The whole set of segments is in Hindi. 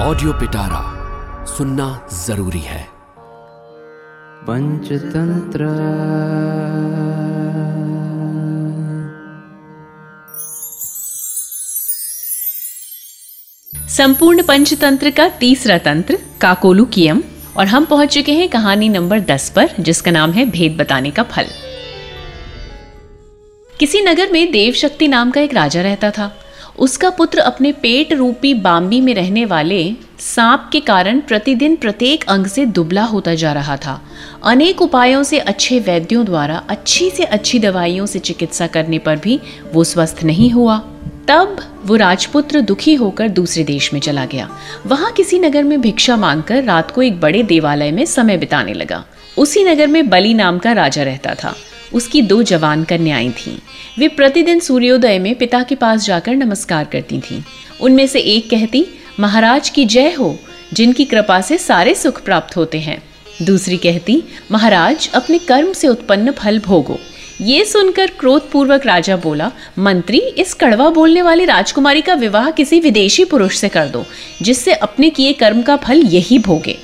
ऑडियो पिटारा सुनना ज़रूरी है। पंचतंत्र। संपूर्ण पंचतंत्र का तीसरा तंत्र काकोलू कियम और हम पहुँच चुके हैं कहानी नंबर दस पर जिसका नाम है भेद बताने का फल। किसी नगर में देवशक्ति नाम का एक राजा रहता था। उसका पुत्र अपने पेट रूपी बाम्बी में रहने वाले सांप के कारण प्रतिदिन प्रत्येक अंग से दुबला होता जा रहा था। अनेक उपायों से अच्छे वैद्यों द्वारा अच्छी से अच्छी दवाइयों से चिकित्सा करने पर भी वो स्वस्थ नहीं हुआ। तब वो राजपुत्र दुखी होकर दूसरे देश में चला गया। वहाँ किसी नगर में भिक्षा मांगकर रात को एक बड़े देवालय में समय बिताने लगा। उसी नगर में बली नाम का राजा रहता था। उसकी दो जवान कन्याएँ थीं। वे प्रतिदिन सूर्योदय में पिता के पास जाकर नमस्कार करती थीं। उनमें से एक कहती, महाराज की जय हो, जिनकी कृपा से सारे सुख प्राप्त होते हैं। दूसरी कहती, महाराज, अपने कर्म से उत्पन्न फल भोगो। ये सुनकर क्रोधपूर्वक राजा बोला, मंत्री, इस कड़वा बोलने वाली राजकुमारी का विवाह किसी विदेशी पुरुष से कर दो, जिससे अपने किए कर्म का फल यही भोगे।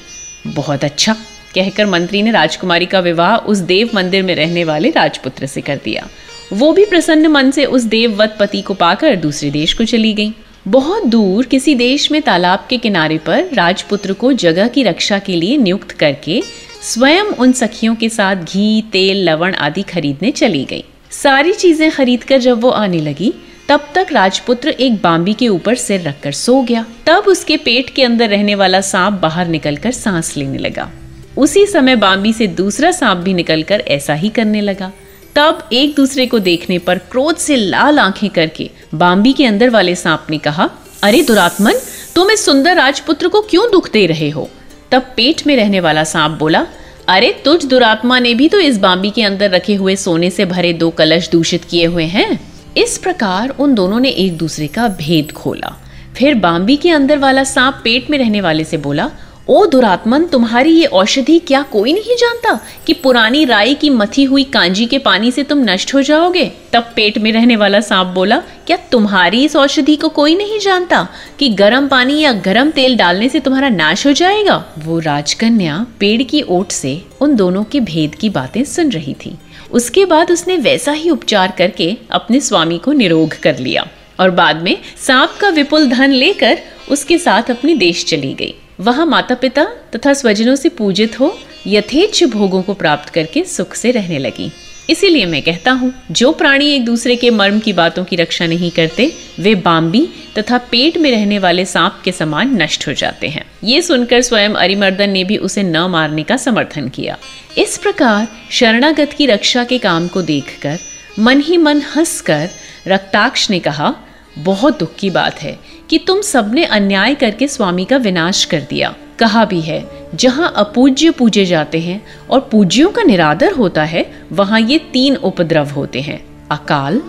बहुत अच्छा। कहकर मंत्री ने राजकुमारी का विवाह उस देव मंदिर में रहने वाले राजपुत्र से कर दिया। वो भी प्रसन्न मन से उस देववत पति को पाकर दूसरे देश को चली गई। बहुत दूर किसी देश में तालाब के किनारे पर राजपुत्र को जगह की रक्षा के लिए नियुक्त करके स्वयं उन सखियों के साथ घी, तेल, लवण आदि खरीदने चली गई। सारी चीज़ें खरीद कर जब वो आने लगी, तब तक राजपुत्र एक बाम्बी के ऊपर सिर रखकर सो गया। तब उसके पेट के अंदर रहने वाला सांप बाहर निकलकर सांस लेने लगा। उसी समय बाम्बी से दूसरा सांप भी निकलकर ऐसा ही करने लगा। तब एक दूसरे को देखने पर क्रोध से लाल आँखें करके बाम्बी के अंदर वाले सांप ने कहा, अरे दुरात्मन, तुम इस सुंदर राजपुत्र को क्यों दुख दे रहे हो? तब पेट में रहने वाला सांप बोला, अरे तुझ दुरात्मा ने भी तो इस बाम्बी के अंदर रखे हुए सोने से भरे दो कलश दूषित किए हुए हैं। इस प्रकार उन दोनों ने एक दूसरे का भेद खोला। फिर बाम्बी के अंदर वाला सांप पेट में रहने वाले से बोला ओ दुरात्मन, तुम्हारी ये औषधि क्या कोई नहीं जानता कि पुरानी राई की मथी हुई कांजी के पानी से तुम नष्ट हो जाओगे? तब पेट में रहने वाला सांप बोला, क्या तुम्हारी इस औषधि को कोई नहीं जानता कि गर्म पानी या गर्म तेल डालने से तुम्हारा नाश हो जाएगा? वो राजकन्या पेड़ की ओट से उन दोनों के भेद की बातें सुन रही थी। उसके बाद उसने वैसा ही उपचार करके अपने स्वामी को निरोग कर लिया और बाद में सांप का विपुल धन लेकर उसके साथ अपने देश चली गई। वहाँ माता पिता तथा स्वजनों से पूजित हो, यथेच्छ भोगों को प्राप्त करके सुख से रहने लगी। इसीलिए मैं कहता हूँ, जो प्राणी एक दूसरे के मर्म की बातों की रक्षा नहीं करते, वे बाम्बी तथा पेट में रहने वाले सांप के समान नष्ट हो जाते हैं। ये सुनकर स्वयं अरिमर्दन ने भी उसे न मारने का समर्थन किया। इस प्रकार शरणागत की रक्षा के काम को देखकर, मन ही मन हंसकर, रक्ताक्ष ने कहा बहुत दुख की बात है कि तुम सबने अन्याय करके स्वामी का विनाश कर दिया। कहा भी है, जहाँ अपूज्य पूजे जाते हैं और पूज्यों का निरादर होता है, वहाँ ये तीन उपद्रव होते हैं, अकाल,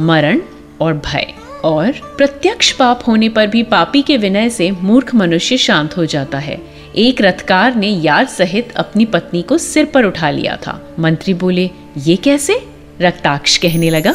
मरण और भय। और प्रत्यक्ष पाप होने पर भी पापी के विनय से मूर्ख मनुष्य शांत हो जाता है। एक रथकार ने यार सहित अपनी पत्नी को सिर पर उठा लिया था। मंत्री बोले, ये कैसे? रक्ताक्ष कहने लगा।